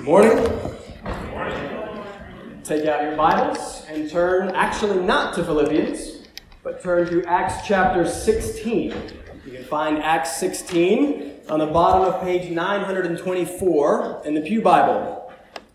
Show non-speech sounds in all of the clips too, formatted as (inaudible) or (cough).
Good morning. Take out your Bibles and turn, actually not to Philippians, but turn to Acts chapter 16. You can find Acts 16 on the bottom of page 924 in the Pew Bible.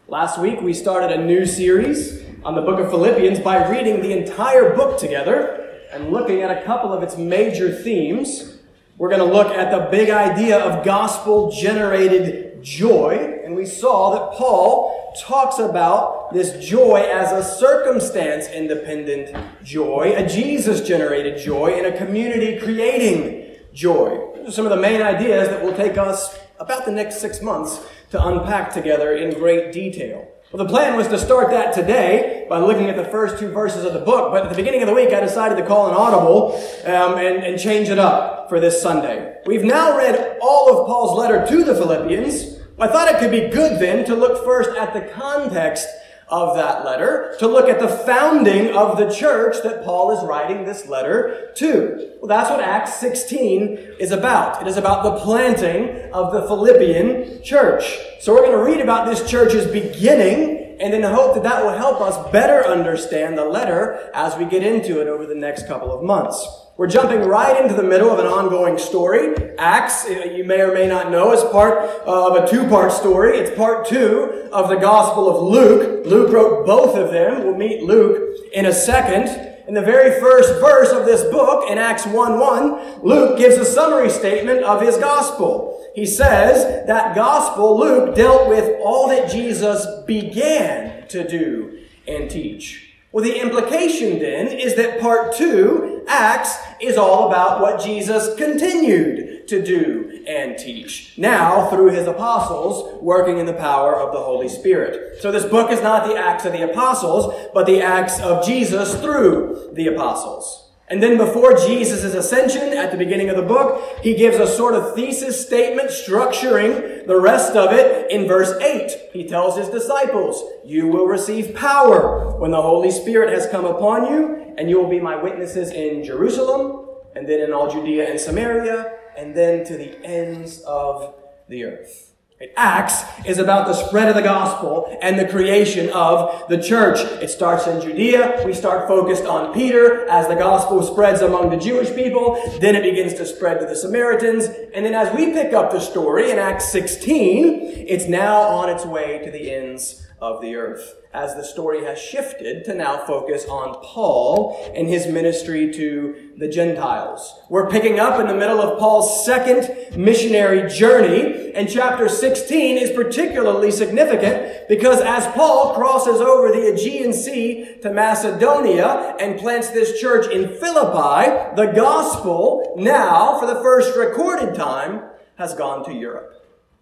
Last week we started a new series on the book of Philippians by reading the entire book together and looking at a couple of its major themes. We're going to look at the big idea of gospel generated joy, and we saw that Paul talks about this joy as a circumstance independent joy, a Jesus generated joy, and a community creating joy. Those are some of the main ideas that will take us about the next six months to unpack together in great detail. Well, the plan was to start that today by looking at the first two verses of the book, but at the beginning of the week I decided to call an audible um, and, and change it up for this Sunday. We've now read all of Paul's letter to the Philippians. I thought it could be good then to look first at the context of that letter, to look at the founding of the church that Paul is writing this letter to. Well, that's what Acts 16 is about. It is about the planting of the Philippian church. So we're going to read about this church's beginning and in the hope that that will help us better understand the letter as we get into it over the next couple of months. We're jumping right into the middle of an ongoing story. Acts, uh, you may or may not know, is part of a two-part story. It's part two of the Gospel of Luke. Luke wrote both of them. We'll meet Luke in a second. In the very first verse of this book, in Acts 1-1, Luke gives a summary statement of his gospel. He says that gospel, Luke, dealt with all that Jesus began to do and teach. Well, the implication then is that part two, Acts, is all about what Jesus continued to do and teach. Now, through his apostles, working in the power of the Holy Spirit. So this book is not the Acts of the Apostles, but the Acts of Jesus through the apostles. And then before Jesus' ascension at the beginning of the book, he gives a sort of thesis statement structuring the rest of it in verse 8. He tells his disciples, you will receive power when the Holy Spirit has come upon you, and you will be my witnesses in Jerusalem, and then in all Judea and Samaria, and then to the ends of the earth. Acts is about the spread of the gospel and the creation of the church. It starts in Judea. We start focused on Peter as the gospel spreads among the Jewish people. Then it begins to spread to the Samaritans. And then as we pick up the story in Acts 16, it's now on its way to the ends of the earth as the story has shifted to now focus on Paul and his ministry to the Gentiles. We're picking up in the middle of Paul's second missionary journey, and chapter 16 is particularly significant because as Paul crosses over the Aegean Sea to Macedonia and plants this church in Philippi, the gospel now, for the first recorded time, has gone to Europe.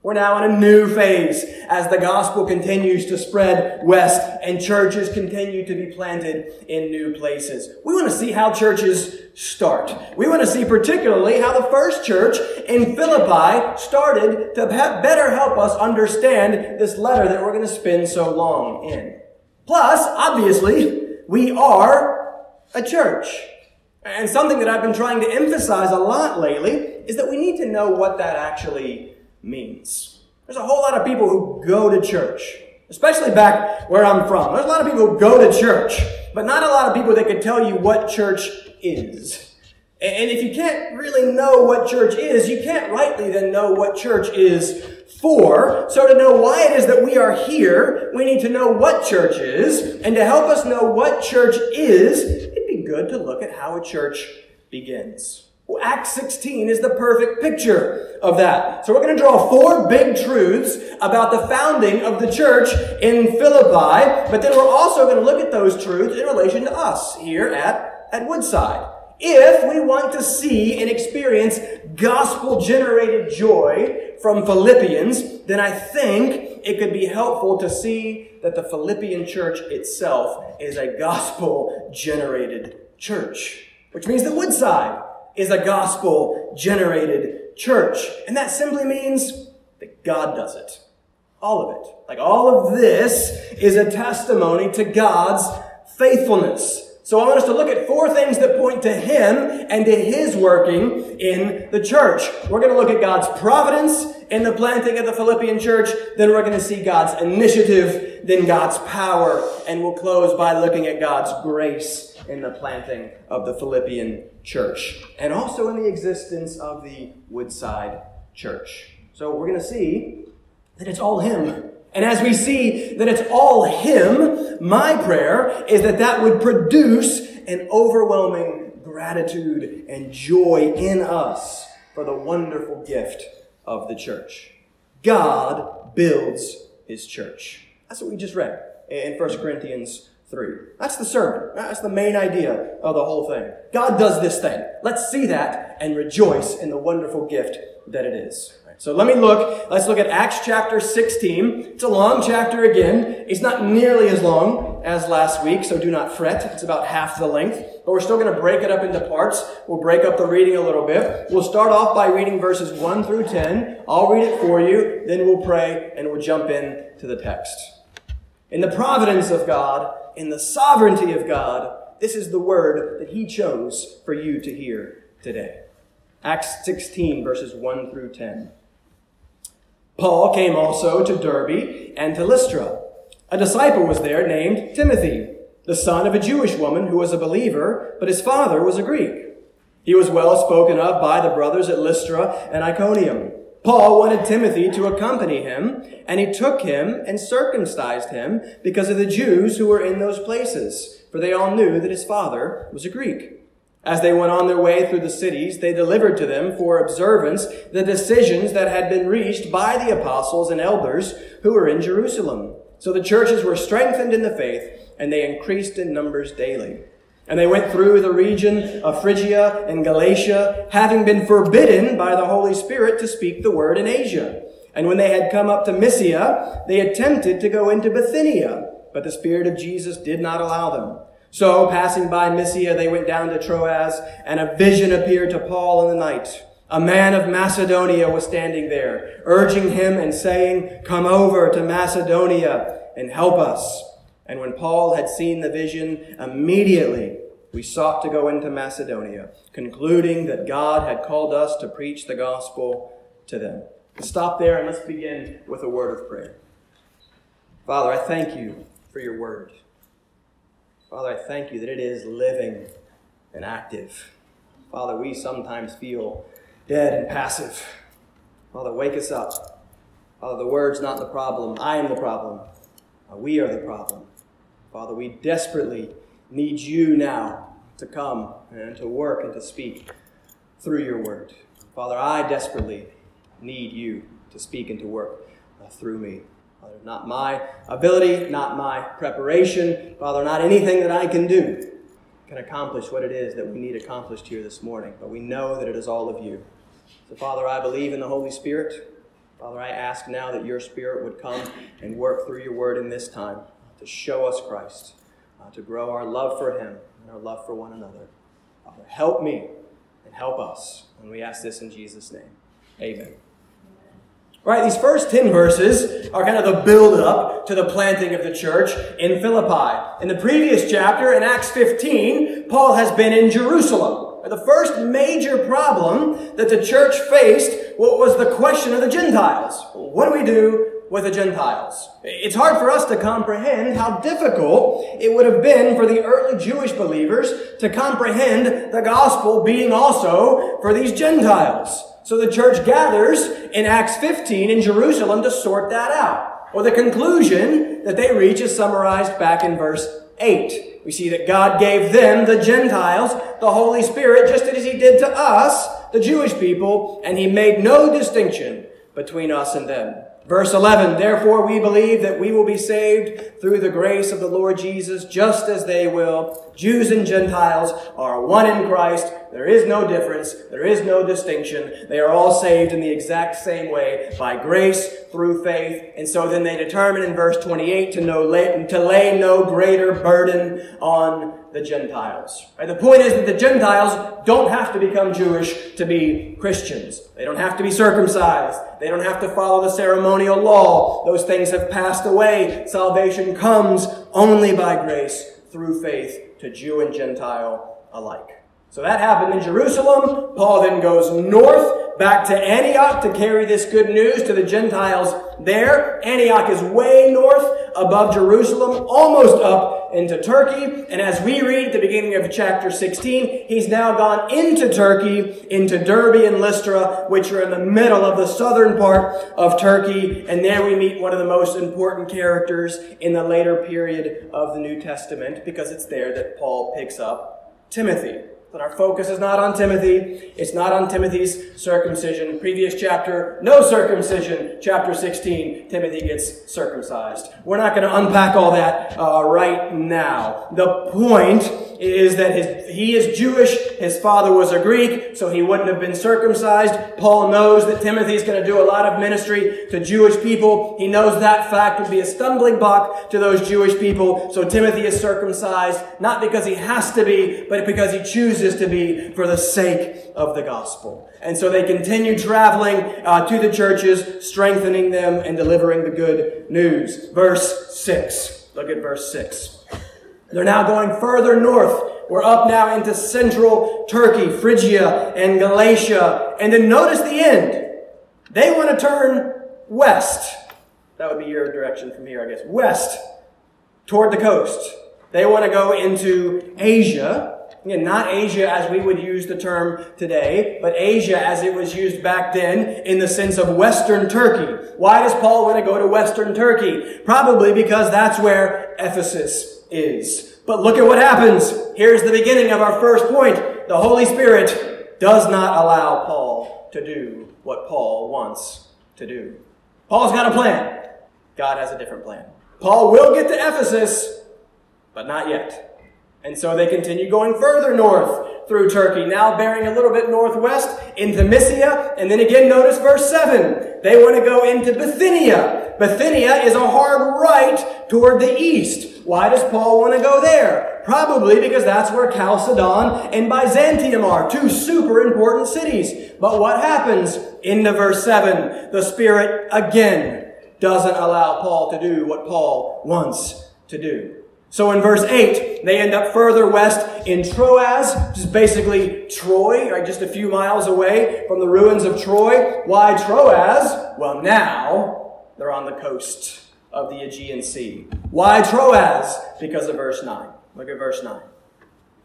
We're now in a new phase as the gospel continues to spread west and churches continue to be planted in new places. We want to see how churches start. We want to see particularly how the first church in Philippi started to better help us understand this letter that we're going to spend so long in. Plus, obviously, we are a church. And something that I've been trying to emphasize a lot lately is that we need to know what that actually means. There's a whole lot of people who go to church, especially back where I'm from. There's a lot of people who go to church, but not a lot of people that can tell you what church is. And if you can't really know what church is, you can't rightly then know what church is for. So to know why it is that we are here, we need to know what church is. And to help us know what church is, it'd be good to look at how a church begins. Acts 16 is the perfect picture of that. So we're going to draw four big truths about the founding of the church in Philippi, but then we're also going to look at those truths in relation to us here at, at Woodside. If we want to see and experience gospel generated joy from Philippians, then I think it could be helpful to see that the Philippian church itself is a gospel generated church, which means that Woodside is a gospel generated church. And that simply means that God does it. All of it. Like all of this is a testimony to God's faithfulness. So I want us to look at four things that point to Him and to His working in the church. We're going to look at God's providence in the planting of the Philippian church. Then we're going to see God's initiative, then God's power, and we'll close by looking at God's grace in the planting of the Philippian church. And also in the existence of the Woodside church. So we're going to see that it's all Him. And as we see that it's all Him, my prayer is that that would produce an overwhelming gratitude and joy in us for the wonderful gift of the church. God builds His church. That's what we just read in 1 Corinthians 3. That's the sermon. That's the main idea of the whole thing. God does this thing. Let's see that and rejoice in the wonderful gift that it is. So let me look. Let's look at Acts chapter 16. It's a long chapter again. It's not nearly as long as last week, so do not fret. It's about half the length. But we're still going to break it up into parts. We'll break up the reading a little bit. We'll start off by reading verses 1 through 10. I'll read it for you, then we'll pray, and we'll jump in to the text. In the providence of God, in the sovereignty of God, this is the word that He chose for you to hear today. Acts 16, verses 1 through 10. Paul came also to Derbe and to Lystra. A disciple was there named Timothy, the son of a Jewish woman who was a believer, but his father was a Greek. He was well spoken of by the brothers at Lystra and Iconium. Paul wanted Timothy to accompany him, and he took him and circumcised him because of the Jews who were in those places, for they all knew that his father was a Greek. As they went on their way through the cities, they delivered to them for observance the decisions that had been reached by the apostles and elders who were in Jerusalem. So the churches were strengthened in the faith, and they increased in numbers daily. And they went through the region of Phrygia and Galatia, having been forbidden by the Holy Spirit to speak the word in Asia. And when they had come up to Mysia, they attempted to go into Bithynia, but the Spirit of Jesus did not allow them. So, passing by Mysia, they went down to Troas, and a vision appeared to Paul in the night. A man of Macedonia was standing there, urging him and saying, Come over to Macedonia and help us. And when Paul had seen the vision, immediately we sought to go into Macedonia, concluding that God had called us to preach the gospel to them. Let's stop there and let's begin with a word of prayer. Father, I thank you for your word. Father, I thank you that it is living and active. Father, we sometimes feel dead and passive. Father, wake us up. Father, the word's not the problem. I am the problem. Uh, we are the problem. Father, we desperately need you now to come and to work and to speak through your word. Father, I desperately need you to speak and to work uh, through me. Father, not my ability, not my preparation, Father, not anything that I can do can accomplish what it is that we need accomplished here this morning, but we know that it is all of you. So, Father, I believe in the Holy Spirit. Father, I ask now that your Spirit would come and work through your word in this time to show us Christ, uh, to grow our love for him and our love for one another. Father, help me and help us. And we ask this in Jesus' name. Amen. Right, these first 10 verses are kind of the build up to the planting of the church in Philippi. In the previous chapter, in Acts 15, Paul has been in Jerusalem. The first major problem that the church faced was the question of the Gentiles. What do we do with the Gentiles? It's hard for us to comprehend how difficult it would have been for the early Jewish believers to comprehend the gospel being also for these Gentiles. So the church gathers in Acts 15 in Jerusalem to sort that out. Well, the conclusion that they reach is summarized back in verse 8. We see that God gave them, the Gentiles, the Holy Spirit, just as He did to us, the Jewish people, and He made no distinction between us and them. Verse 11, therefore we believe that we will be saved through the grace of the Lord Jesus, just as they will. Jews and Gentiles are one in Christ. There is no difference. There is no distinction. They are all saved in the exact same way by grace through faith. And so then they determine in verse 28 to, no, to lay no greater burden on the Gentiles. Right? The point is that the Gentiles don't have to become Jewish to be Christians. They don't have to be circumcised. They don't have to follow the ceremonial law. Those things have passed away. Salvation comes only by grace through faith to Jew and Gentile alike. So that happened in Jerusalem. Paul then goes north back to Antioch to carry this good news to the Gentiles there. Antioch is way north above Jerusalem, almost up into Turkey. And as we read at the beginning of chapter 16, he's now gone into Turkey, into Derbe and Lystra, which are in the middle of the southern part of Turkey. And there we meet one of the most important characters in the later period of the New Testament, because it's there that Paul picks up Timothy. But our focus is not on Timothy. It's not on Timothy's circumcision. Previous chapter, no circumcision. Chapter 16, Timothy gets circumcised. We're not going to unpack all that uh, right now. The point is that his, he is Jewish. His father was a Greek, so he wouldn't have been circumcised. Paul knows that Timothy is going to do a lot of ministry to Jewish people. He knows that fact would be a stumbling block to those Jewish people. So Timothy is circumcised, not because he has to be, but because he chooses to be for the sake of the gospel. And so they continue traveling uh, to the churches, strengthening them and delivering the good news. Verse 6. Look at verse 6. They're now going further north. We're up now into central Turkey, Phrygia, and Galatia. And then notice the end. They want to turn west. That would be your direction from here, I guess. West, toward the coast. They want to go into Asia. Again, not Asia as we would use the term today, but Asia as it was used back then in the sense of Western Turkey. Why does Paul want to go to Western Turkey? Probably because that's where Ephesus is. But look at what happens. Here's the beginning of our first point. The Holy Spirit does not allow Paul to do what Paul wants to do. Paul's got a plan. God has a different plan. Paul will get to Ephesus, but not yet. And so they continue going further north through Turkey, now bearing a little bit northwest into Mysia. And then again, notice verse 7. They want to go into Bithynia. Bithynia is a hard right toward the east. Why does Paul want to go there? Probably because that's where Chalcedon and Byzantium are, two super important cities. But what happens? Into verse 7, the Spirit again doesn't allow Paul to do what Paul wants to do. So in verse 8, they end up further west in Troas, which is basically Troy, right, just a few miles away from the ruins of Troy. Why Troas? Well, now they're on the coast of the Aegean Sea. Why Troas? Because of verse 9. Look at verse 9.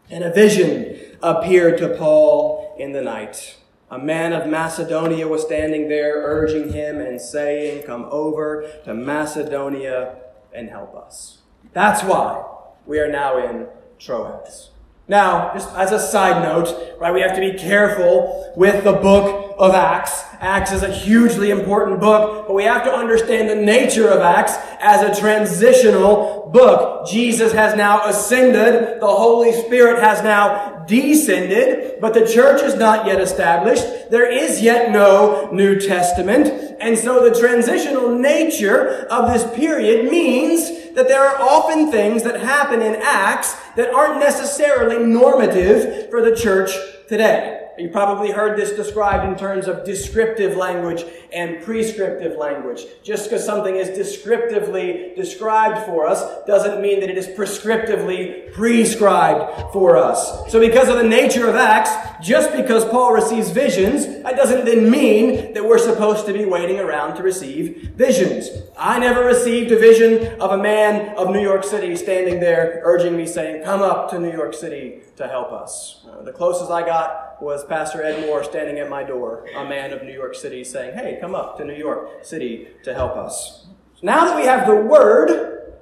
And a vision appeared to Paul in the night. A man of Macedonia was standing there, urging him and saying, Come over to Macedonia and help us. That's why we are now in Troas. Now, just as a side note, right, we have to be careful with the book of Acts. Acts is a hugely important book, but we have to understand the nature of Acts as a transitional book. Jesus has now ascended. The Holy Spirit has now descended, but the church is not yet established. There is yet no New Testament. And so the transitional nature of this period means that there are often things that happen in Acts that aren't necessarily normative for the church today. You probably heard this described in terms of descriptive language and prescriptive language. Just because something is descriptively described for us doesn't mean that it is prescriptively prescribed for us. So because of the nature of Acts, just because Paul receives visions, that doesn't then mean that we're supposed to be waiting around to receive visions. I never received a vision of a man of New York City standing there urging me saying, come up to New York City to help us. Uh, the closest I got was Pastor Ed Moore standing at my door, a man of New York City, saying, Hey, come up to New York City to help us. So now that we have the Word,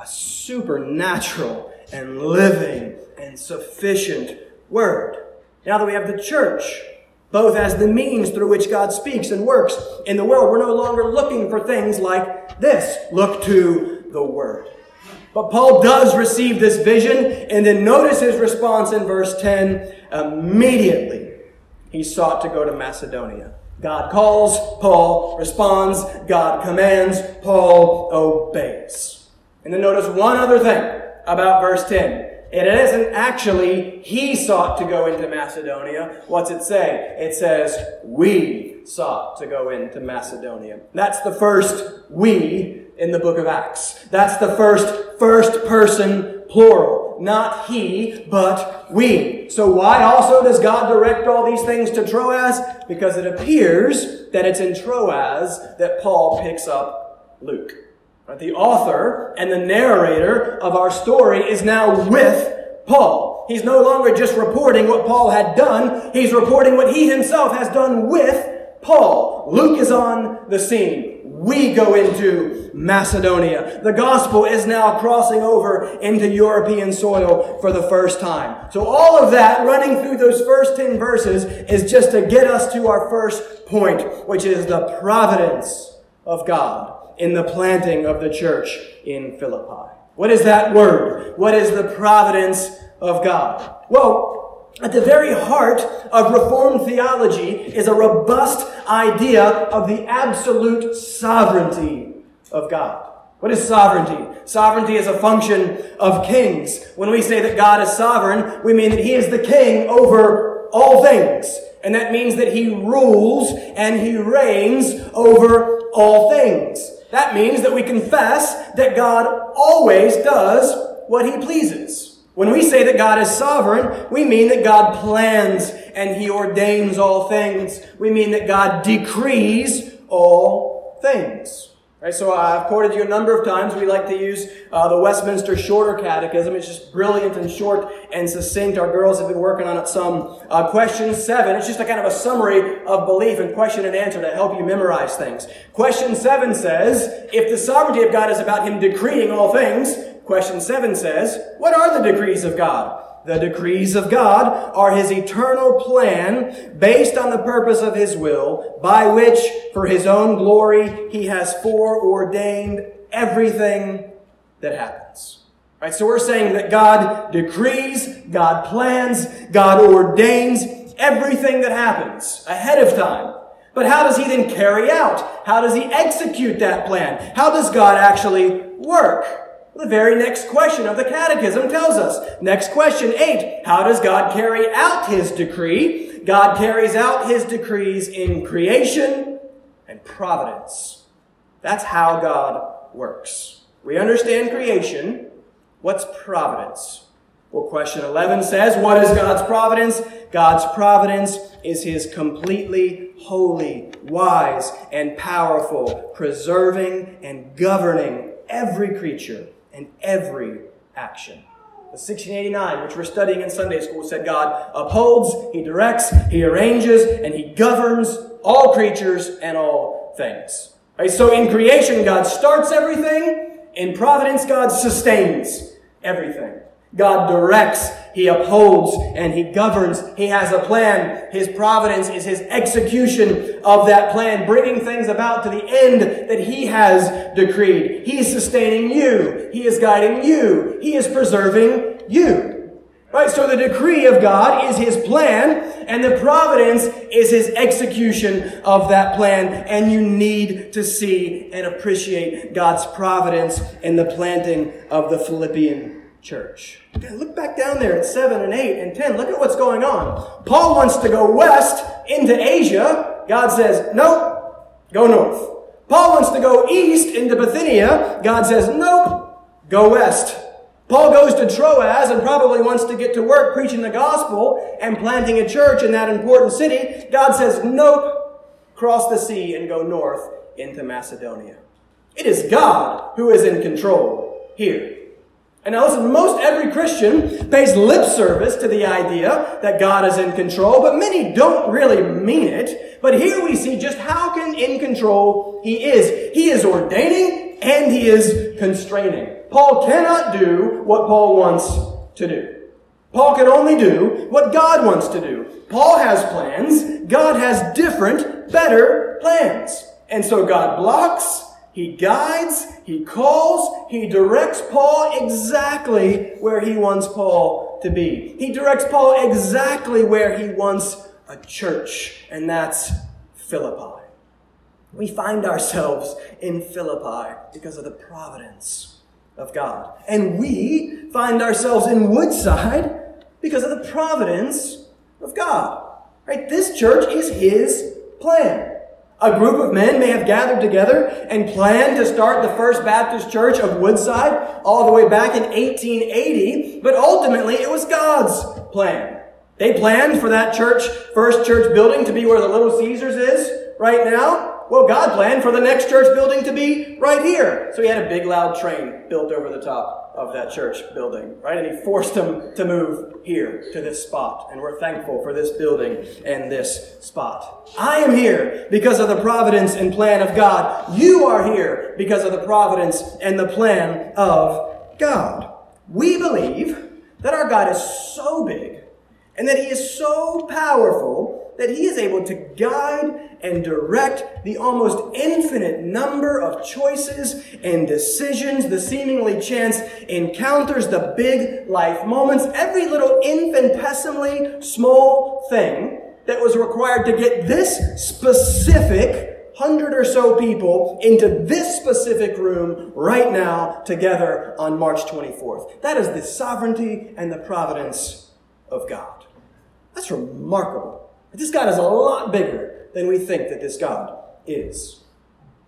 a supernatural and living and sufficient Word. Now that we have the church, both as the means through which God speaks and works in the world, we're no longer looking for things like this. Look to the Word. But Paul does receive this vision, and then notice his response in verse 10. Immediately, he sought to go to Macedonia. God calls, Paul responds, God commands, Paul obeys. And then notice one other thing about verse 10. It isn't actually he sought to go into Macedonia. What's it say? It says we sought to go into Macedonia. That's the first we in the book of Acts. That's the first first person plural. Not he, but we. So why also does God direct all these things to Troas? Because it appears that it's in Troas that Paul picks up Luke. Right? The author and the narrator of our story is now with Paul. He's no longer just reporting what Paul had done, he's reporting what he himself has done with Paul. Luke is on the scene. We go into Macedonia. The gospel is now crossing over into European soil for the first time. So all of that running through those first 10 verses is just to get us to our first point, which is the providence of God in the planting of the church in Philippi. What is that word? What is the providence of God? Well, at the very heart of Reformed theology is a robust idea of the absolute sovereignty of God. What is sovereignty? Sovereignty is a function of kings. When we say that God is sovereign, we mean that He is the king over all things. And that means that He rules and He reigns over all things. That means that we confess that God always does what He pleases. When we say that God is sovereign, we mean that God plans and He ordains all things. We mean that God decrees all things. Right, so I've quoted you a number of times. We like to use uh, the Westminster Shorter Catechism. It's just brilliant and short and succinct. Our girls have been working on it some. Uh, question seven, it's just a kind of a summary of belief and question and answer to help you memorize things. Question seven says, if the sovereignty of God is about Him decreeing all things, Question 7 says, What are the decrees of God? The decrees of God are His eternal plan based on the purpose of His will, by which, for His own glory, He has foreordained everything that happens. Right? So we're saying that God decrees, God plans, God ordains everything that happens ahead of time. But how does He then carry out? How does He execute that plan? How does God actually work? The very next question of the Catechism tells us. Next question, 8. How does God carry out His decree? God carries out His decrees in creation and providence. That's how God works. We understand creation. What's providence? Well, question 11 says, What is God's providence? God's providence is His completely holy, wise, and powerful, preserving and governing every creature and every action. The 1689, which we're studying in Sunday school, said God upholds, He directs, He arranges, and He governs all creatures and all things. Right, so in creation, God starts everything. In providence, God sustains everything. God directs, He upholds, and He governs. He has a plan. His providence is His execution of that plan, bringing things about to the end that He has decreed. He is sustaining you. He is guiding you. He is preserving you. Right? So the decree of God is His plan, and the providence is His execution of that plan. And you need to see and appreciate God's providence in the planting of the Philippian church. Look back down there at 7 and 8 and 10. Look at what's going on. Paul wants to go west into Asia. God says, nope, go north. Paul wants to go east into Bithynia. God says, nope, go west. Paul goes to Troas and probably wants to get to work preaching the gospel and planting a church in that important city. God says, nope, cross the sea and go north into Macedonia. It is God who is in control here. And now listen, most every Christian pays lip service to the idea that God is in control, but many don't really mean it. But here we see just how can in control he is. He is ordaining and he is constraining. Paul cannot do what Paul wants to do. Paul can only do what God wants to do. Paul has plans. God has different, better plans. And so God blocks he guides, he calls, he directs Paul exactly where he wants Paul to be. He directs Paul exactly where he wants a church, and that's Philippi. We find ourselves in Philippi because of the providence of God. And we find ourselves in Woodside because of the providence of God. Right? This church is his plan. A group of men may have gathered together and planned to start the First Baptist Church of Woodside all the way back in 1880, but ultimately it was God's plan. They planned for that church, first church building to be where the Little Caesars is right now. Well, God planned for the next church building to be right here. So he had a big loud train built over the top of that church building, right? And he forced them to move here to this spot. And we're thankful for this building and this spot. I am here because of the providence and plan of God. You are here because of the providence and the plan of God. We believe that our God is so big and that he is so powerful that he is able to guide and direct the almost infinite number of choices and decisions, the seemingly chance encounters, the big life moments, every little infinitesimally small thing that was required to get this specific hundred or so people into this specific room right now together on March 24th. That is the sovereignty and the providence of God. That's remarkable. This God is a lot bigger than we think that this God is.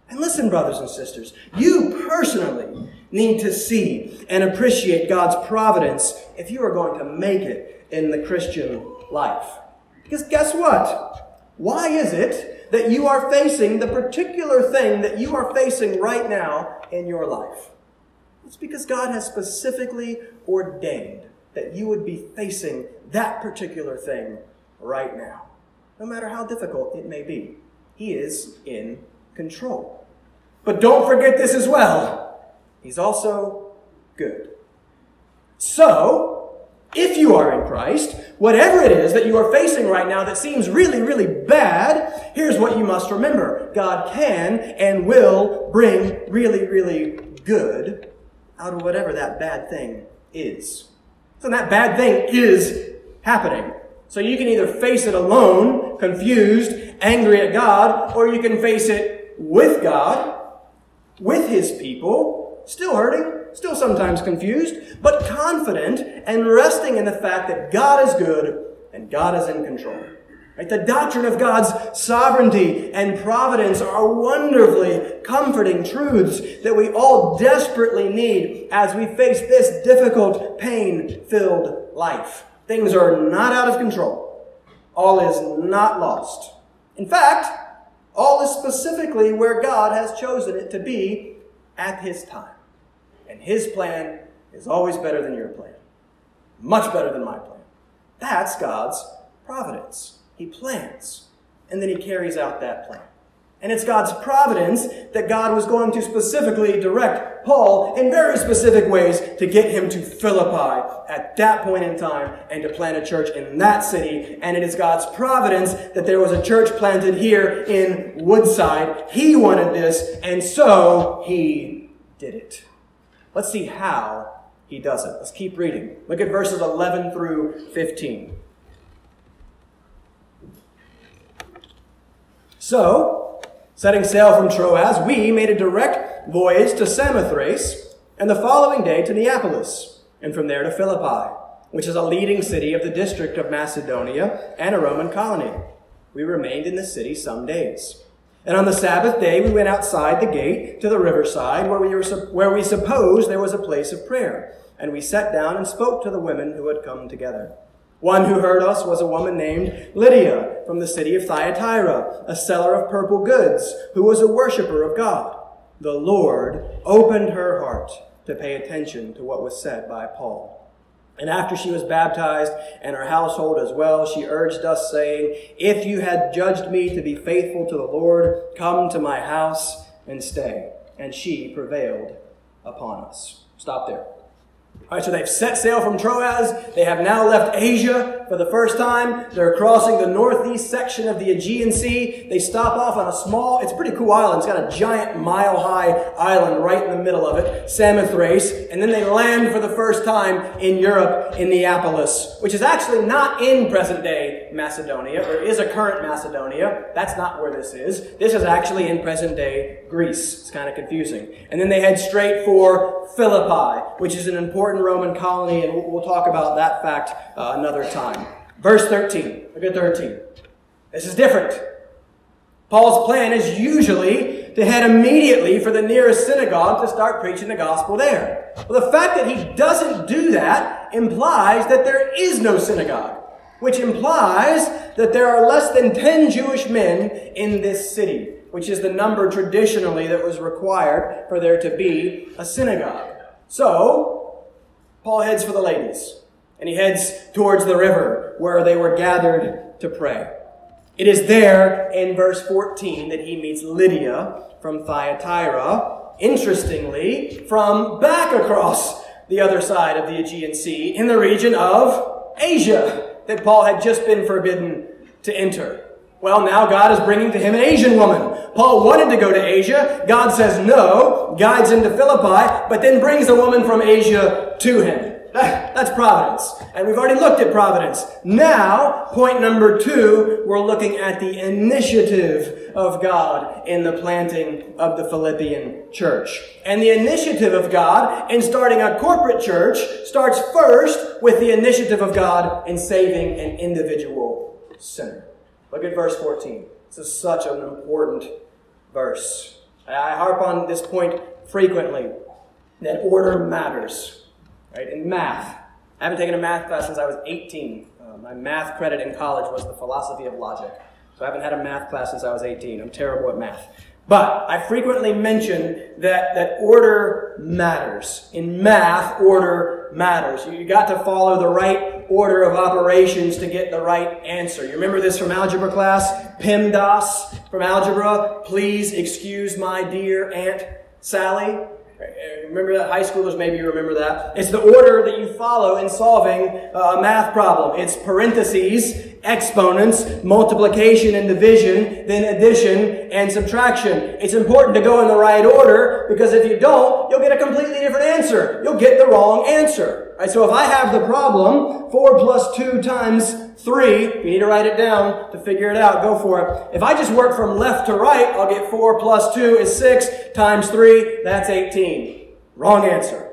And listen, brothers and sisters, you personally need to see and appreciate God's providence if you are going to make it in the Christian life. Because guess what? Why is it that you are facing the particular thing that you are facing right now in your life? It's because God has specifically ordained that you would be facing that particular thing right now no matter how difficult it may be. He is in control. But don't forget this as well. He's also good. So, if you are in Christ, whatever it is that you are facing right now that seems really, really bad, here's what you must remember God can and will bring really, really good out of whatever that bad thing is. So that bad thing is happening. So you can either face it alone, confused, angry at God, or you can face it with God, with His people, still hurting, still sometimes confused, but confident and resting in the fact that God is good and God is in control. Right? The doctrine of God's sovereignty and providence are wonderfully comforting truths that we all desperately need as we face this difficult, pain filled life. Things are not out of control. All is not lost. In fact, all is specifically where God has chosen it to be at His time. And His plan is always better than your plan. Much better than my plan. That's God's providence. He plans, and then He carries out that plan. And it's God's providence that God was going to specifically direct Paul in very specific ways to get him to Philippi at that point in time and to plant a church in that city. And it is God's providence that there was a church planted here in Woodside. He wanted this, and so he did it. Let's see how he does it. Let's keep reading. Look at verses 11 through 15. So, Setting sail from Troas, we made a direct voyage to Samothrace, and the following day to Neapolis, and from there to Philippi, which is a leading city of the district of Macedonia and a Roman colony. We remained in the city some days. And on the Sabbath day, we went outside the gate to the riverside, where we, were, where we supposed there was a place of prayer. And we sat down and spoke to the women who had come together. One who heard us was a woman named Lydia from the city of Thyatira, a seller of purple goods, who was a worshiper of God. The Lord opened her heart to pay attention to what was said by Paul. And after she was baptized, and her household as well, she urged us, saying, If you had judged me to be faithful to the Lord, come to my house and stay. And she prevailed upon us. Stop there. All right, so they've set sail from Troas. They have now left Asia for the first time. They're crossing the northeast section of the Aegean Sea. They stop off on a small, it's a pretty cool island. It's got a giant mile high island right in the middle of it, Samothrace. And then they land for the first time in Europe in Neapolis, which is actually not in present day Macedonia, or is a current Macedonia. That's not where this is. This is actually in present day Greece. It's kind of confusing. And then they head straight for Philippi, which is an important important Roman colony, and we'll, talk about that fact uh, another time. Verse 13. Look at 13. This is different. Paul's plan is usually to head immediately for the nearest synagogue to start preaching the gospel there. Well, the fact that he doesn't do that implies that there is no synagogue, which implies that there are less than 10 Jewish men in this city, which is the number traditionally that was required for there to be a synagogue. So, Paul heads for the ladies, and he heads towards the river where they were gathered to pray. It is there in verse 14 that he meets Lydia from Thyatira, interestingly, from back across the other side of the Aegean Sea in the region of Asia that Paul had just been forbidden to enter. Well, now God is bringing to him an Asian woman. Paul wanted to go to Asia. God says no, guides him to Philippi, but then brings a woman from Asia to him. That's providence. And we've already looked at providence. Now, point number two, we're looking at the initiative of God in the planting of the Philippian church. And the initiative of God in starting a corporate church starts first with the initiative of God in saving an individual sinner. Look at verse 14. This is such an important verse. I harp on this point frequently that order matters. Right? In math, I haven't taken a math class since I was 18. Uh, my math credit in college was the philosophy of logic. So I haven't had a math class since I was 18. I'm terrible at math. But I frequently mention that, that order matters. In math, matters. You got to follow the right order of operations to get the right answer. You remember this from algebra class? PEMDAS from algebra. Please excuse my dear Aunt Sally. Uh, remember that? High schoolers, maybe you remember that. It's the order that you follow in solving uh, a math problem. It's parentheses, exponents, multiplication and division, then addition and subtraction. It's important to go in the right order because if you don't, you'll get a completely different answer. You'll get the wrong answer. Right, so if I have the problem, 4 plus 2 times 3, if you need to write it down to figure it out, go for it. If I just work from left to right, I'll get 4 plus 2 is 6 times 3, that's 18. Wrong answer.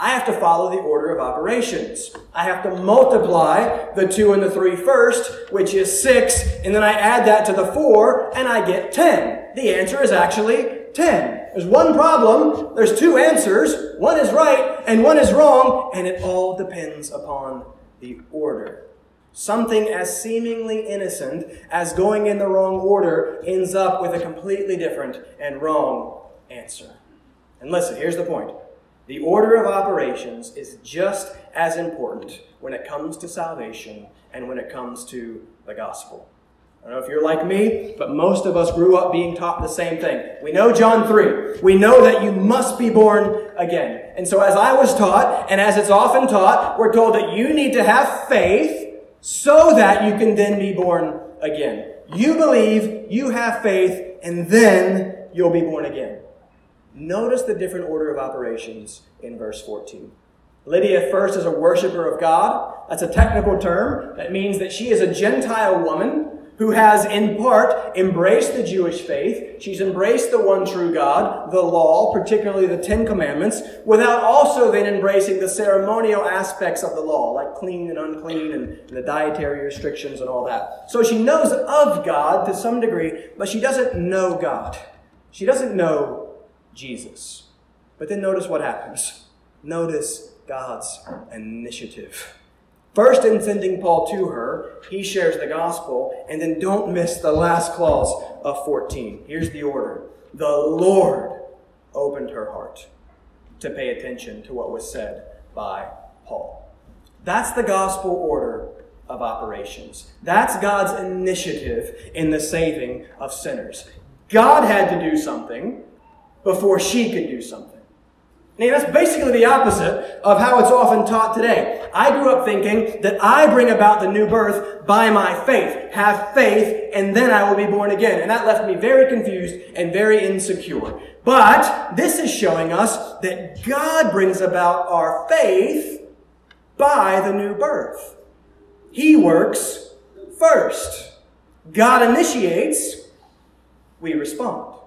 I have to follow the order of operations. I have to multiply the 2 and the 3 first, which is 6, and then I add that to the 4, and I get 10. The answer is actually 10. There's one problem, there's two answers, one is right and one is wrong, and it all depends upon the order. Something as seemingly innocent as going in the wrong order ends up with a completely different and wrong answer. And listen, here's the point. The order of operations is just as important when it comes to salvation and when it comes to the gospel. I don't know if you're like me, but most of us grew up being taught the same thing. We know John 3. We know that you must be born again. And so as I was taught, and as it's often taught, we're told that you need to have faith so that you can then be born again. You believe, you have faith, and then you'll be born again. Notice the different order of operations in verse 14. Lydia first is a worshiper of God. That's a technical term. That means that she is a Gentile woman who has in part embraced the Jewish faith. She's embraced the one true God, the law, particularly the Ten Commandments, without also then embracing the ceremonial aspects of the law, like clean and unclean and the dietary restrictions and all that. So she knows of God to some degree, but she doesn't know God. She doesn't know Jesus. But then notice what happens. Notice God's initiative. First, in sending Paul to her, he shares the gospel, and then don't miss the last clause of 14. Here's the order The Lord opened her heart to pay attention to what was said by Paul. That's the gospel order of operations. That's God's initiative in the saving of sinners. God had to do something before she could do something. Now, that's basically the opposite of how it's often taught today. I grew up thinking that I bring about the new birth by my faith. Have faith, and then I will be born again. And that left me very confused and very insecure. But this is showing us that God brings about our faith by the new birth. He works first. God initiates, we respond.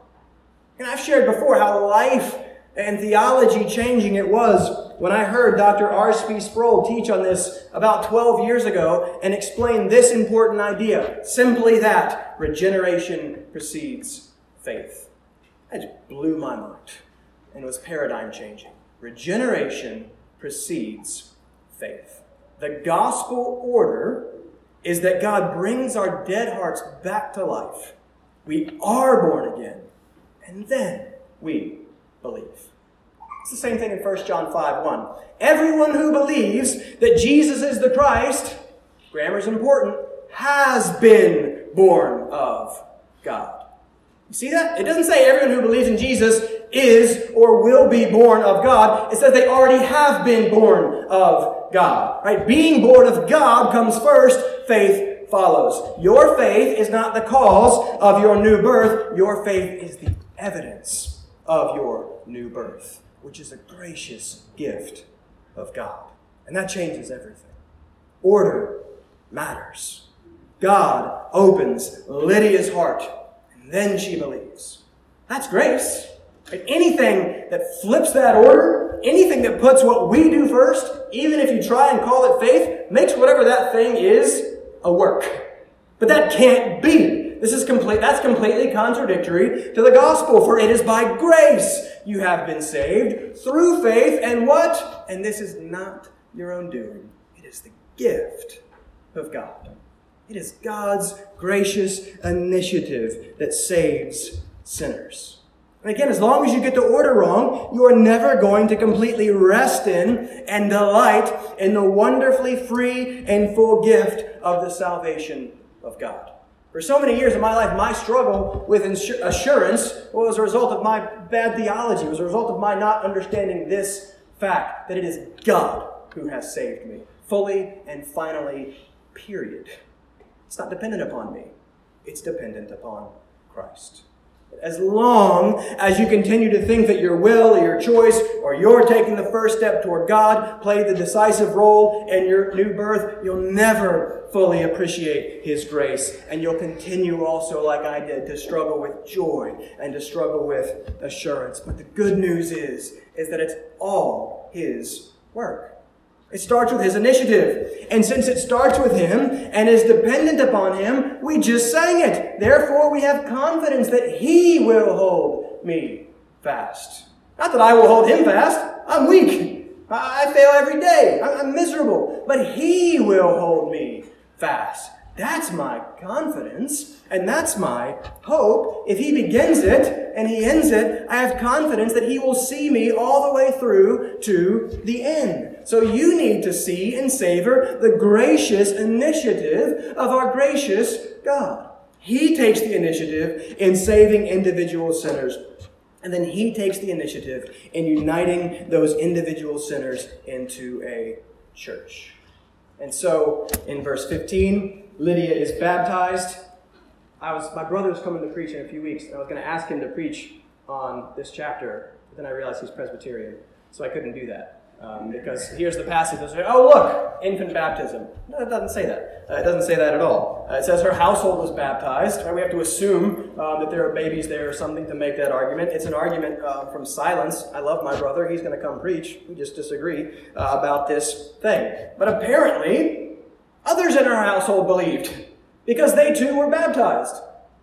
And I've shared before how life and theology changing it was when I heard Dr. R.C. Sproul teach on this about 12 years ago and explain this important idea. Simply that regeneration precedes faith. That just blew my mind and it was paradigm changing. Regeneration precedes faith. The gospel order is that God brings our dead hearts back to life. We are born again, and then we believe. It's the same thing in 1 John 5 1. Everyone who believes that Jesus is the Christ, grammar is important, has been born of God. You see that? It doesn't say everyone who believes in Jesus is or will be born of God. It says they already have been born of God. Right? Being born of God comes first, faith follows. Your faith is not the cause of your new birth. Your faith is the evidence of your new birth, which is a gracious gift of God. And that changes everything. Order matters. God opens Lydia's heart, and then she believes. That's grace. Anything that flips that order, anything that puts what we do first, even if you try and call it faith, makes whatever that thing is a work. But that can't be. This is complete, that's completely contradictory to the gospel, for it is by grace you have been saved through faith, and what? And this is not your own doing. It is the gift of God. It is God's gracious initiative that saves sinners. And again, as long as you get the order wrong, you are never going to completely rest in and delight in the wonderfully free and full gift of the salvation of God. For so many years of my life, my struggle with assurance was a result of my bad theology, was a result of my not understanding this fact that it is God who has saved me, fully and finally, period. It's not dependent upon me, it's dependent upon Christ. As long as you continue to think that your will or your choice or you're taking the first step toward God played the decisive role in your new birth, you'll never fully appreciate His grace. And you'll continue also, like I did, to struggle with joy and to struggle with assurance. But the good news is, is that it's all His work. It starts with his initiative. And since it starts with him and is dependent upon him, we just sang it. Therefore, we have confidence that he will hold me fast. Not that I will hold him fast. I'm weak. I fail every day. I'm miserable. But he will hold me fast. That's my confidence, and that's my hope. If he begins it and he ends it, I have confidence that he will see me all the way through to the end. So you need to see and savor the gracious initiative of our gracious God. He takes the initiative in saving individual sinners. And then he takes the initiative in uniting those individual sinners into a church. And so in verse 15, Lydia is baptized. I was my brother was coming to preach in a few weeks, and I was going to ask him to preach on this chapter, but then I realized he's Presbyterian, so I couldn't do that. Um, because here's the passage that says, oh, look, infant baptism. No, it doesn't say that. Uh, it doesn't say that at all. Uh, it says her household was baptized. Right? We have to assume uh, that there are babies there or something to make that argument. It's an argument uh, from silence. I love my brother. He's going to come preach. We just disagree uh, about this thing. But apparently, Others in her household believed because they too were baptized.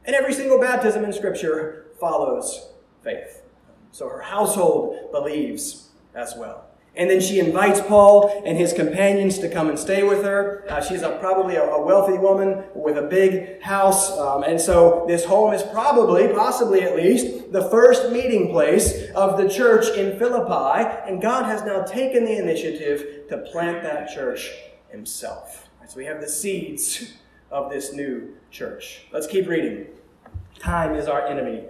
And every single baptism in Scripture follows faith. So her household believes as well. And then she invites Paul and his companions to come and stay with her. Uh, she's a, probably a, a, wealthy woman with a big house. Um, and so this home is probably, possibly at least, the first meeting place of the church in Philippi. And God has now taken the initiative to plant that church himself. So we have the seeds of this new church. Let's keep reading. Time is our enemy.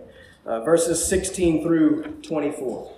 Uh, verses 16 through 24.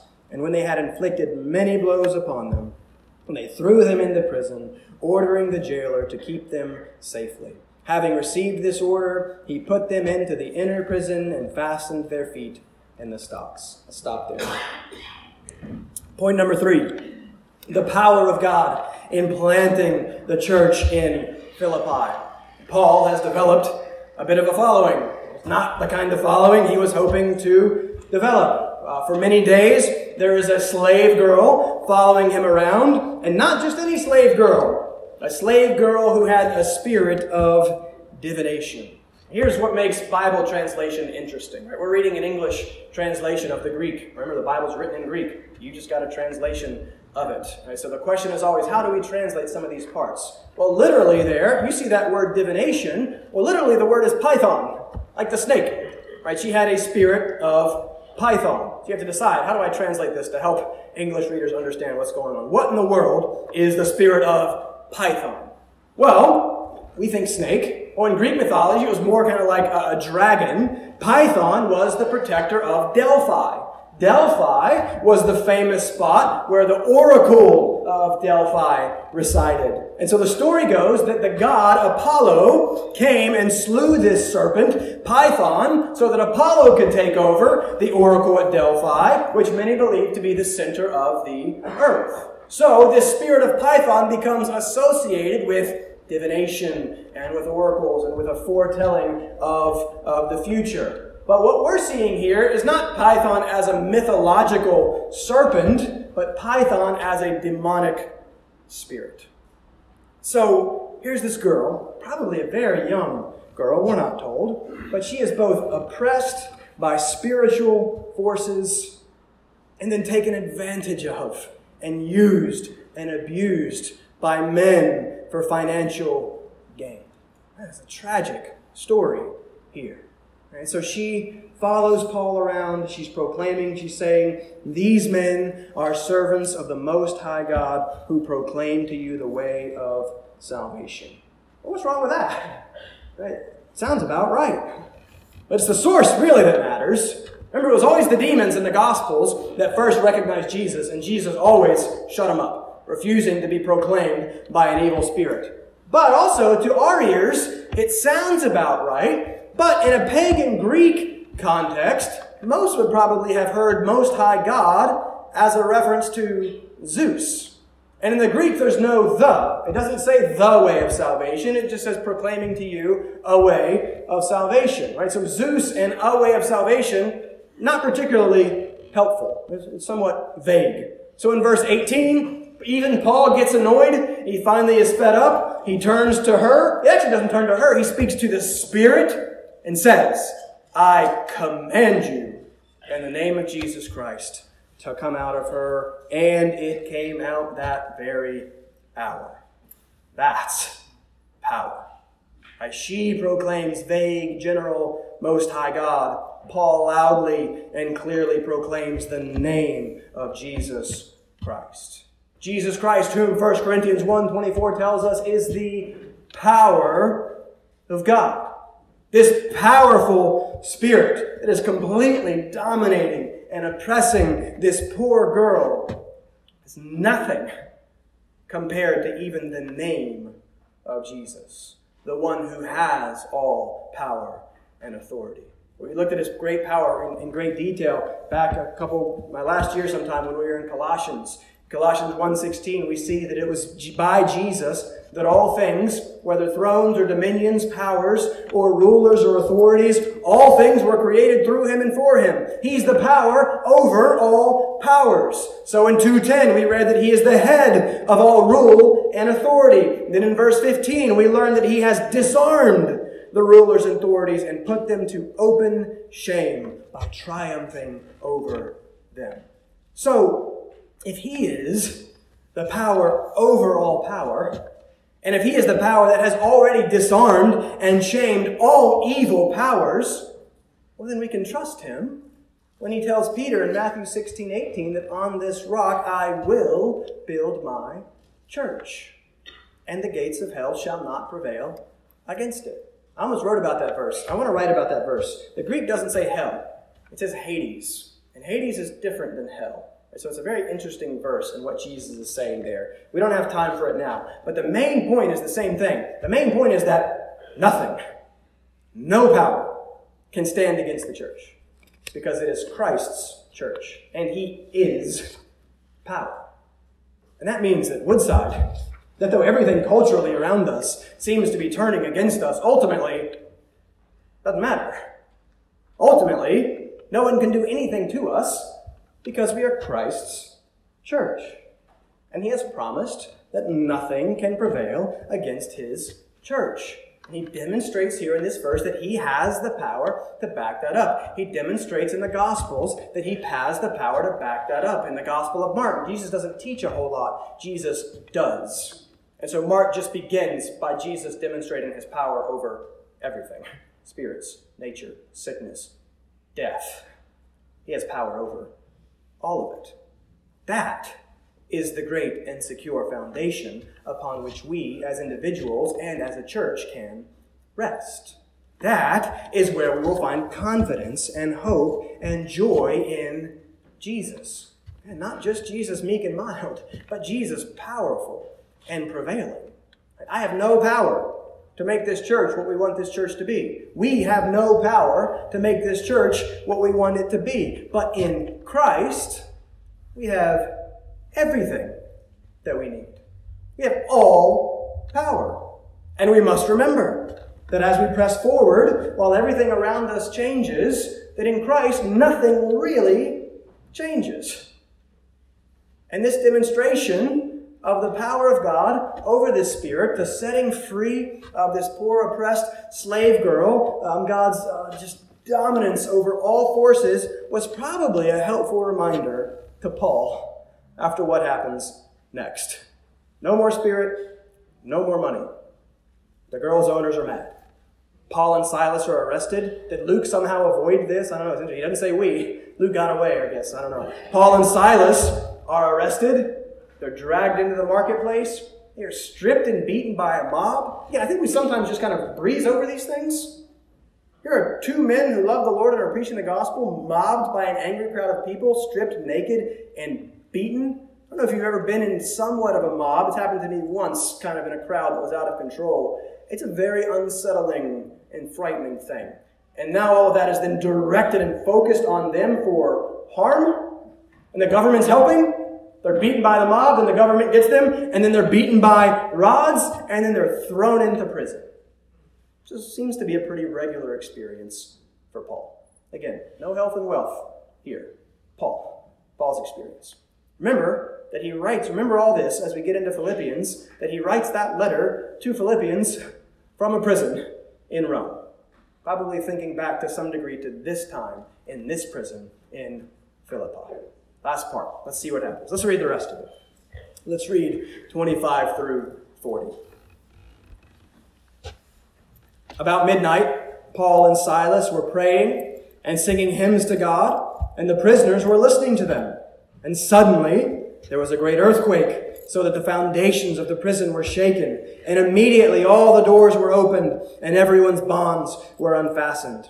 And when they had inflicted many blows upon them, they threw them into prison, ordering the jailer to keep them safely. Having received this order, he put them into the inner prison and fastened their feet in the stocks. I'll stop there. Point number three the power of God in planting the church in Philippi. Paul has developed a bit of a following. Not the kind of following he was hoping to develop. Uh, for many days, there is a slave girl following him around, and not just any slave girl, a slave girl who had a spirit of divination. Here's what makes Bible translation interesting. Right? We're reading an English translation of the Greek. Remember, the Bible's written in Greek. You just got a translation of it. Right? So the question is always, how do we translate some of these parts? Well, literally, there you see that word divination. Well, literally, the word is python, like the snake. Right? She had a spirit of python. So you have to decide, how do I translate this to help English readers understand what's going on? What in the world is the spirit of python? Well, we think snake. Well, in Greek mythology, it was more kind of like a, a dragon. Python was the protector of Delphi. Delphi was the famous spot where the oracle of Delphi recited. And so the story goes that the god Apollo came and slew this serpent, Python, so that Apollo could take over the oracle at Delphi, which many believe to be the center of the earth. So this spirit of Python becomes associated with divination and with oracles and with a foretelling of, of the future. But what we're seeing here is not Python as a mythological serpent, but Python as a demonic spirit. So here's this girl, probably a very young girl, we're not told, but she is both oppressed by spiritual forces and then taken advantage of and used and abused by men for financial gain. That's a tragic story here. And so she follows Paul around. She's proclaiming, she's saying, These men are servants of the Most High God who proclaim to you the way of salvation. Well, what's wrong with that? Right? Sounds about right. But it's the source, really, that matters. Remember, it was always the demons in the Gospels that first recognized Jesus, and Jesus always shut them up, refusing to be proclaimed by an evil spirit. But also, to our ears, it sounds about right but in a pagan Greek context, most would probably have heard Most High God as a reference to Zeus. And in the Greek, there's no the. It doesn't say the way of salvation. It just says proclaiming to you a way of salvation, right? So Zeus and a way of salvation, not particularly helpful. It's somewhat vague. So in verse 18, even Paul gets annoyed. He finally is fed up. He turns to her. He actually doesn't turn to her. He speaks to the Spirit and says, I command you in the name of Jesus Christ to come out of her. And it came out that very hour. That's power. As she proclaims vague, general, most high God, Paul loudly and clearly proclaims the name of Jesus Christ. Jesus Christ, whom 1 Corinthians 1.24 tells us is the power of God. This powerful spirit that is completely dominating and oppressing this poor girl is nothing compared to even the name of Jesus, the one who has all power and authority. We looked at his great power in, in great detail back a couple, my last year sometime when we were in Colossians. Colossians 1.16, we see that it was by Jesus that all things, whether thrones or dominions, powers, or rulers or authorities, all things were created through him and for him. He's the power over all powers. So in 2.10 we read that he is the head of all rule and authority. Then in verse 15 we learn that he has disarmed the rulers and authorities and put them to open shame by triumphing over them. So, if he is the power over all power, and if he is the power that has already disarmed and shamed all evil powers, well, then we can trust him when he tells Peter in Matthew 16 18 that on this rock I will build my church, and the gates of hell shall not prevail against it. I almost wrote about that verse. I want to write about that verse. The Greek doesn't say hell, it says Hades. And Hades is different than hell. So it's a very interesting verse in what Jesus is saying there. We don't have time for it now. But the main point is the same thing. The main point is that nothing, no power can stand against the church because it is Christ's church and he is power. And that means that Woodside, that though everything culturally around us seems to be turning against us, ultimately, doesn't matter. Ultimately, no one can do anything to us because we are Christ's church. And he has promised that nothing can prevail against his church. And he demonstrates here in this verse that he has the power to back that up. He demonstrates in the Gospels that he has the power to back that up. In the Gospel of Mark, Jesus doesn't teach a whole lot, Jesus does. And so Mark just begins by Jesus demonstrating his power over everything (laughs) spirits, nature, sickness, death. He has power over all of it. That is the great and secure foundation upon which we, as individuals and as a church, can rest. That is where we will find confidence and hope and joy in Jesus. And not just Jesus meek and mild, but Jesus powerful and prevailing. I have no power to make this church what we want this church to be. We have no power to make this church what we want it to be. But in Christ, we have everything that we need. We have all power. And we must remember that as we press forward, while everything around us changes, that in Christ nothing really changes. And this demonstration of the power of God over this spirit, the setting free of this poor, oppressed slave girl, um, God's uh, just dominance over all forces, was probably a helpful reminder to Paul after what happens next. No more spirit, no more money. The girl's owners are mad. Paul and Silas are arrested. Did Luke somehow avoid this? I don't know. He doesn't say we. Luke got away, I guess. I don't know. Paul and Silas are arrested. They're dragged into the marketplace. They're stripped and beaten by a mob. Yeah, I think we sometimes just kind of breeze over these things. Here are two men who love the Lord and are preaching the gospel, mobbed by an angry crowd of people, stripped naked and beaten. I don't know if you've ever been in somewhat of a mob. It's happened to me once, kind of in a crowd that was out of control. It's a very unsettling and frightening thing. And now all of that is then directed and focused on them for harm, and the government's helping. They're beaten by the mob, and the government gets them, and then they're beaten by rods, and then they're thrown into prison. Just seems to be a pretty regular experience for Paul. Again, no health and wealth here. Paul, Paul's experience. Remember that he writes, remember all this as we get into Philippians, that he writes that letter to Philippians from a prison in Rome. Probably thinking back to some degree to this time in this prison in Philippi. Last part. Let's see what happens. Let's read the rest of it. Let's read 25 through 40. About midnight, Paul and Silas were praying and singing hymns to God, and the prisoners were listening to them. And suddenly, there was a great earthquake, so that the foundations of the prison were shaken, and immediately all the doors were opened, and everyone's bonds were unfastened.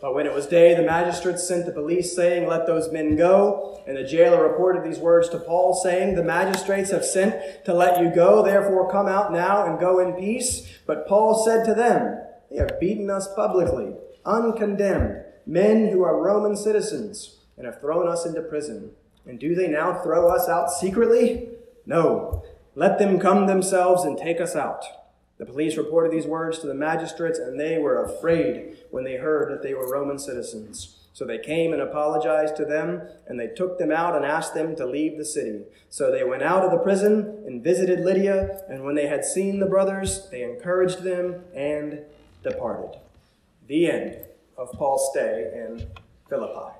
But when it was day, the magistrates sent the police, saying, Let those men go. And the jailer reported these words to Paul, saying, The magistrates have sent to let you go, therefore come out now and go in peace. But Paul said to them, They have beaten us publicly, uncondemned, men who are Roman citizens, and have thrown us into prison. And do they now throw us out secretly? No. Let them come themselves and take us out. The police reported these words to the magistrates, and they were afraid when they heard that they were Roman citizens. So they came and apologized to them, and they took them out and asked them to leave the city. So they went out of the prison and visited Lydia, and when they had seen the brothers, they encouraged them and departed. The end of Paul's stay in Philippi.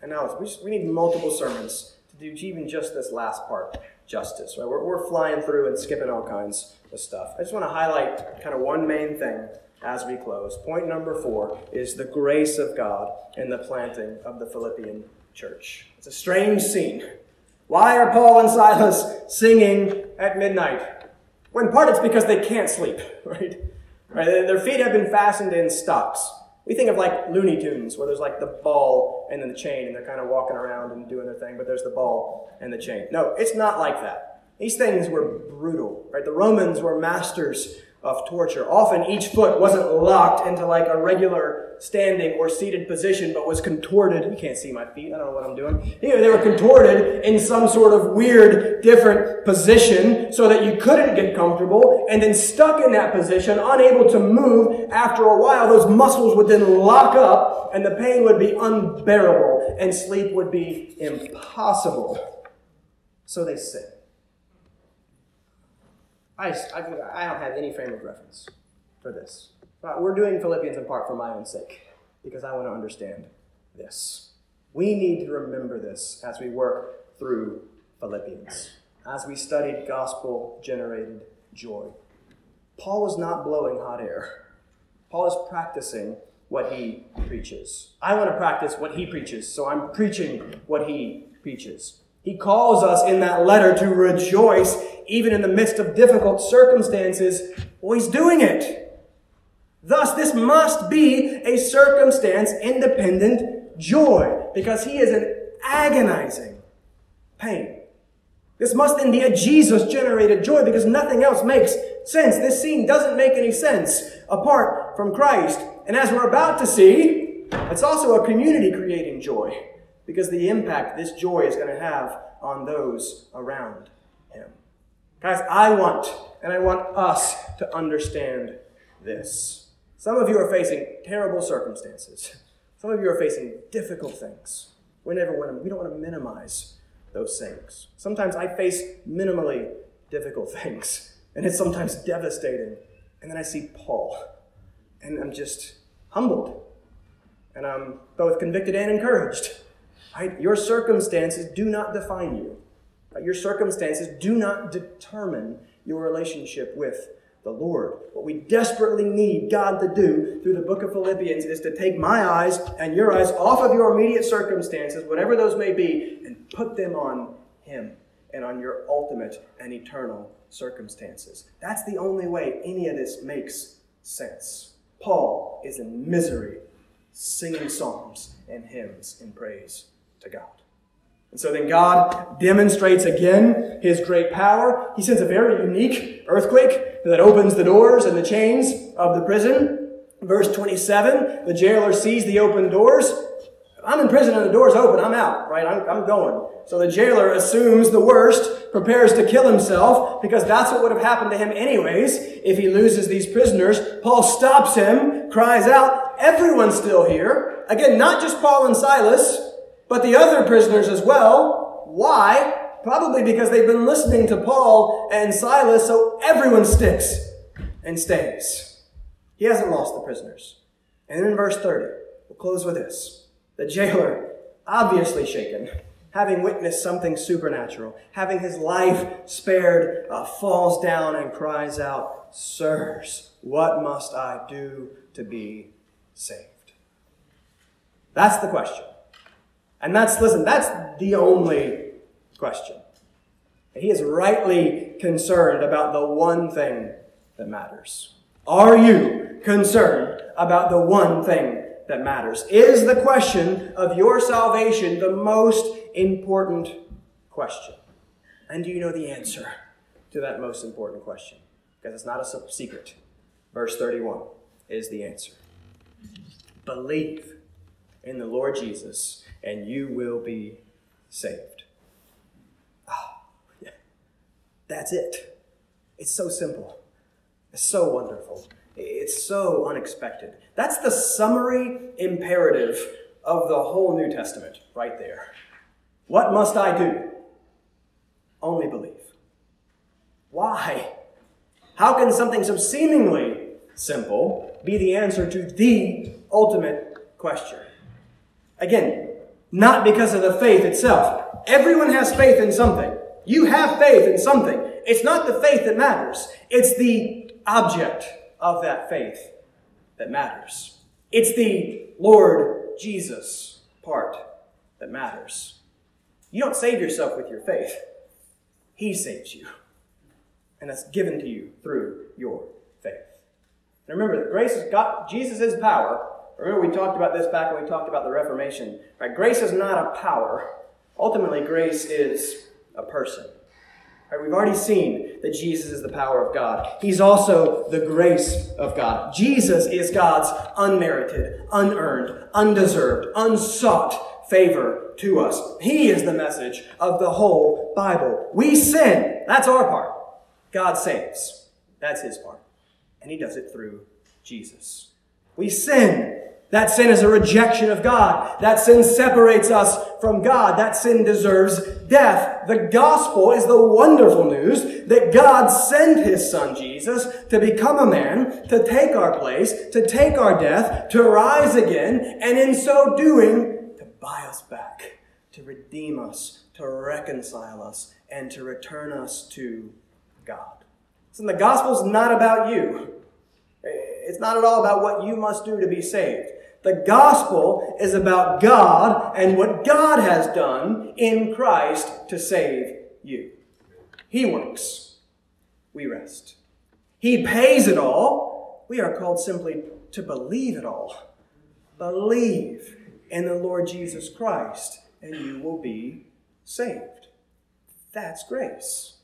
And now we, need multiple sermons to do even just this last part justice. Right? We're, we're flying through and skipping all kinds of stuff. I just want to highlight kind of one main thing as we close. Point number four is the grace of God in the planting of the Philippian church. It's a strange scene. Why are Paul and Silas singing at midnight? In part it's because they can't sleep, (laughs) right? right? Their feet have been fastened in stocks. We think of like Looney Tunes, where there's like the ball and then the chain, and they're kind of walking around and doing their thing, but there's the ball and the chain. No, it's not like that. These things were brutal, right? The Romans were masters of torture. Often each foot wasn't locked into like a regular standing or seated position, but was contorted. You can't see my feet. I don't know what I'm doing. You they were contorted in some sort of weird, different position so that you couldn't get comfortable and then stuck in that position, unable to move. After a while, those muscles would then lock up and the pain would be unbearable and sleep would be impossible. So they say. I, I, I don't have any frame of reference for this. But we're doing Philippians in part for my own sake, because I want to understand this. We need to remember this as we work through Philippians, as we studied gospel generated joy. Paul is not blowing hot air. Paul is practicing what he preaches. I want to practice what he preaches, so I'm preaching what he preaches. He calls us in that letter to rejoice even in the midst of difficult circumstances. Well, he's doing it. Thus, this must be a circumstance independent joy because he is in agonizing pain. This must then be a Jesus generated joy because nothing else makes sense. This scene doesn't make any sense apart from Christ. And as we're about to see, it's also a community creating joy because the impact this joy is going to have on those around him. Guys, I want, and I want us to understand this. Some of you are facing terrible circumstances. Some of you are facing difficult things. We never want to, we don't want to minimize those things. Sometimes I face minimally difficult things, and it's sometimes devastating. And then I see Paul, and I'm just humbled, and I'm both convicted and encouraged. Right? Your circumstances do not define you. Right? Your circumstances do not determine your relationship with the Lord. What we desperately need God to do through the book of Philippians is to take my eyes and your eyes off of your immediate circumstances, whatever those may be, and put them on Him and on your ultimate and eternal circumstances. That's the only way any of this makes sense. Paul is in misery, singing psalms and hymns in praise God. And so then God demonstrates again his great power. He sends a very unique earthquake that opens the doors and the chains of the prison. Verse 27, the jailer sees the open doors. I'm in prison and the door's open. I'm out, right? I'm, I'm going. So the jailer assumes the worst, prepares to kill himself because that's what would have happened to him anyways if he loses these prisoners. Paul stops him, cries out, everyone's still here. Again, not just Paul and Silas, but the other prisoners as well. Why? Probably because they've been listening to Paul and Silas, so everyone sticks and stays. He hasn't lost the prisoners. And then in verse 30, we'll close with this. The jailer, obviously shaken, having witnessed something supernatural, having his life spared, uh, falls down and cries out, Sirs, what must I do to be saved? That's the question. And that's, listen, that's the only question. He is rightly concerned about the one thing that matters. Are you concerned about the one thing that matters? Is the question of your salvation the most important question? And do you know the answer to that most important question? Because it's not a secret. Verse 31 is the answer. Believe in the Lord Jesus, and you will be saved. Oh, yeah. That's it. It's so simple. It's so wonderful. It's so unexpected. That's the summary imperative of the whole New Testament right there. What must I do? Only believe. Why? How can something so seemingly simple be the answer to the ultimate question? Again, not because of the faith itself. Everyone has faith in something. You have faith in something. It's not the faith that matters, it's the object of that faith that matters. It's the Lord Jesus part that matters. You don't save yourself with your faith, He saves you. And that's given to you through your faith. And remember that grace is God, Jesus is power. Remember, we talked about this back when we talked about the Reformation. Right? Grace is not a power. Ultimately, grace is a person. Right, we've already seen that Jesus is the power of God. He's also the grace of God. Jesus is God's unmerited, unearned, undeserved, unsought favor to us. He is the message of the whole Bible. We sin. That's our part. God saves. That's his part. And he does it through Jesus. We sin. That sin is a rejection of God. That sin separates us from God. That sin deserves death. The gospel is the wonderful news that God sent his son Jesus to become a man, to take our place, to take our death, to rise again, and in so doing, to buy us back, to redeem us, to reconcile us, and to return us to God. So the gospel is not about you. It's not at all about what you must do to be saved. The gospel is about God and what God has done in Christ to save you. He works. We rest. He pays it all. We are called simply to believe it all. Believe in the Lord Jesus Christ, and you will be saved. That's grace.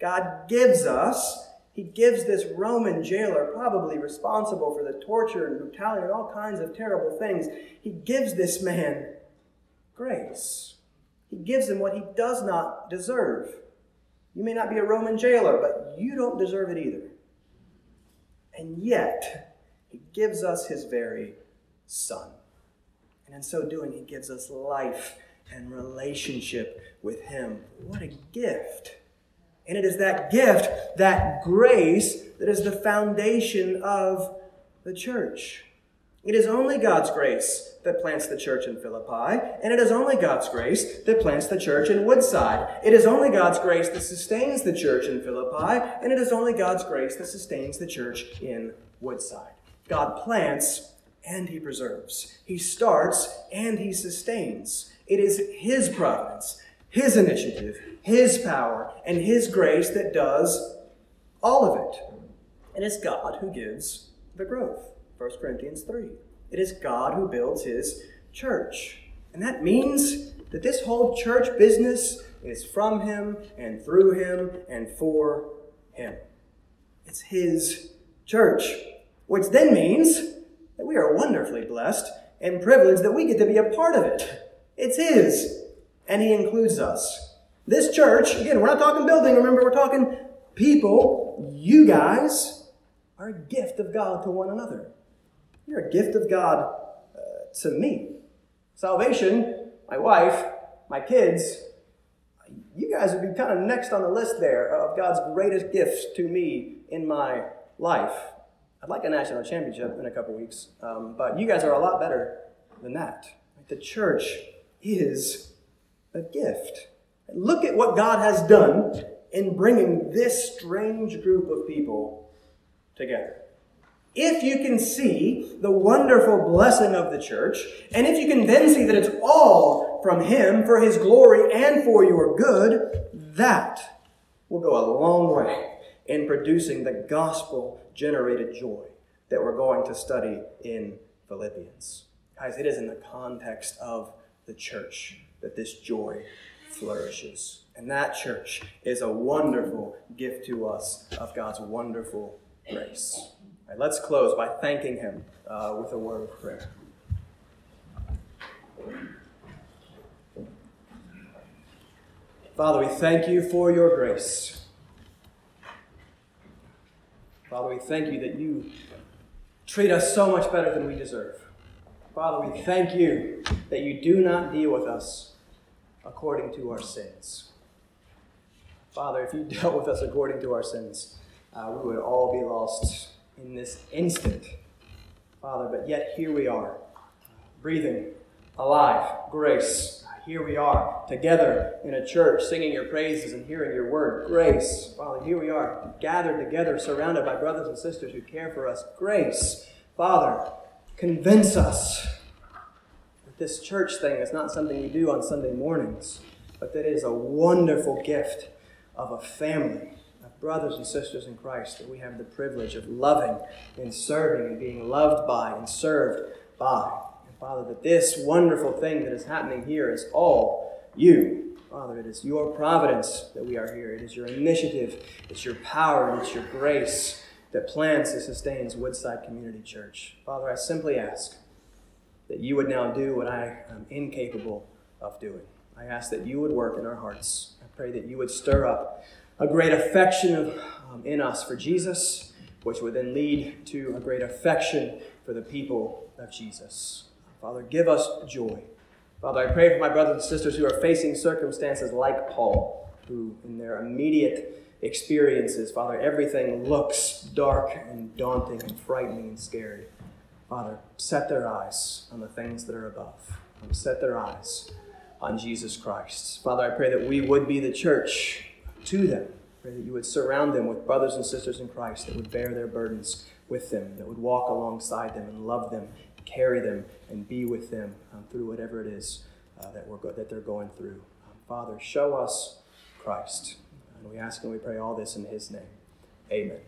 God gives us he gives this Roman jailer, probably responsible for the torture and brutality and all kinds of terrible things, he gives this man grace. He gives him what he does not deserve. You may not be a Roman jailer, but you don't deserve it either. And yet, he gives us his very son. And in so doing, he gives us life and relationship with him. What a gift! And it is that gift, that grace, that is the foundation of the church. It is only God's grace that plants the church in Philippi, and it is only God's grace that plants the church in Woodside. It is only God's grace that sustains the church in Philippi, and it is only God's grace that sustains the church in Woodside. God plants and He preserves. He starts and He sustains. It is His providence, His initiative, his power and His grace that does all of it. And it's God who gives the growth. 1 Corinthians 3. It is God who builds His church. And that means that this whole church business is from Him and through Him and for Him. It's His church, which then means that we are wonderfully blessed and privileged that we get to be a part of it. It's His, and He includes us. This church, again, we're not talking building, remember, we're talking people. You guys are a gift of God to one another. You're a gift of God uh, to me. Salvation, my wife, my kids, you guys would be kind of next on the list there of God's greatest gifts to me in my life. I'd like a national championship in a couple weeks, um, but you guys are a lot better than that. The church is a gift. Look at what God has done in bringing this strange group of people together. If you can see the wonderful blessing of the church, and if you can then see that it's all from Him for His glory and for your good, that will go a long way in producing the gospel generated joy that we're going to study in Philippians. Guys, it is in the context of the church that this joy flourishes. And that church is a wonderful gift to us of God's wonderful grace. Let's close by thanking Him uh, with a word of prayer. Father, we thank you for your grace. Father, we thank you that you treat us so much better than we deserve. Father, we thank you that you do not deal with us according to our sins. Father, if you (laughs) dealt with us according to our sins, uh, we would all be lost in this instant. Father, but yet here we are, breathing, alive, grace. Here we are, together in a church, singing your praises and hearing your word. Grace. Father, here we are, gathered together, surrounded by brothers and sisters who care for us. Grace. Father, convince us this church thing is not something we do on Sunday mornings, but that is a wonderful gift of a family of brothers and sisters in Christ that we have the privilege of loving and serving and being loved by and served by. And Father, that this wonderful thing that is happening here is all you. Father, it is your providence that we are here. It is your initiative, it's your power, and it's your grace that plans and sustains Woodside Community Church. Father, I simply ask that you would now do what I am incapable of doing. I ask that you would work in our hearts. I pray that you would stir up a great affection of, um, in us for Jesus, which would then lead to a great affection for the people of Jesus. Father, give us joy. Father, I pray for my brothers and sisters who are facing circumstances like Paul, who in their immediate experiences, Father, everything looks dark and daunting and frightening and scary. Father, set their eyes on the things that are above. Set their eyes on Jesus Christ. Father, I pray that we would be the church to them. Pray that you would surround them with brothers and sisters in Christ that would bear their burdens with them, that would walk alongside them and love them, carry them, and be with them um, through whatever it is uh, that, we're go- that they're going through. Um, Father, show us Christ. And we ask and we pray all this in his name. Amen.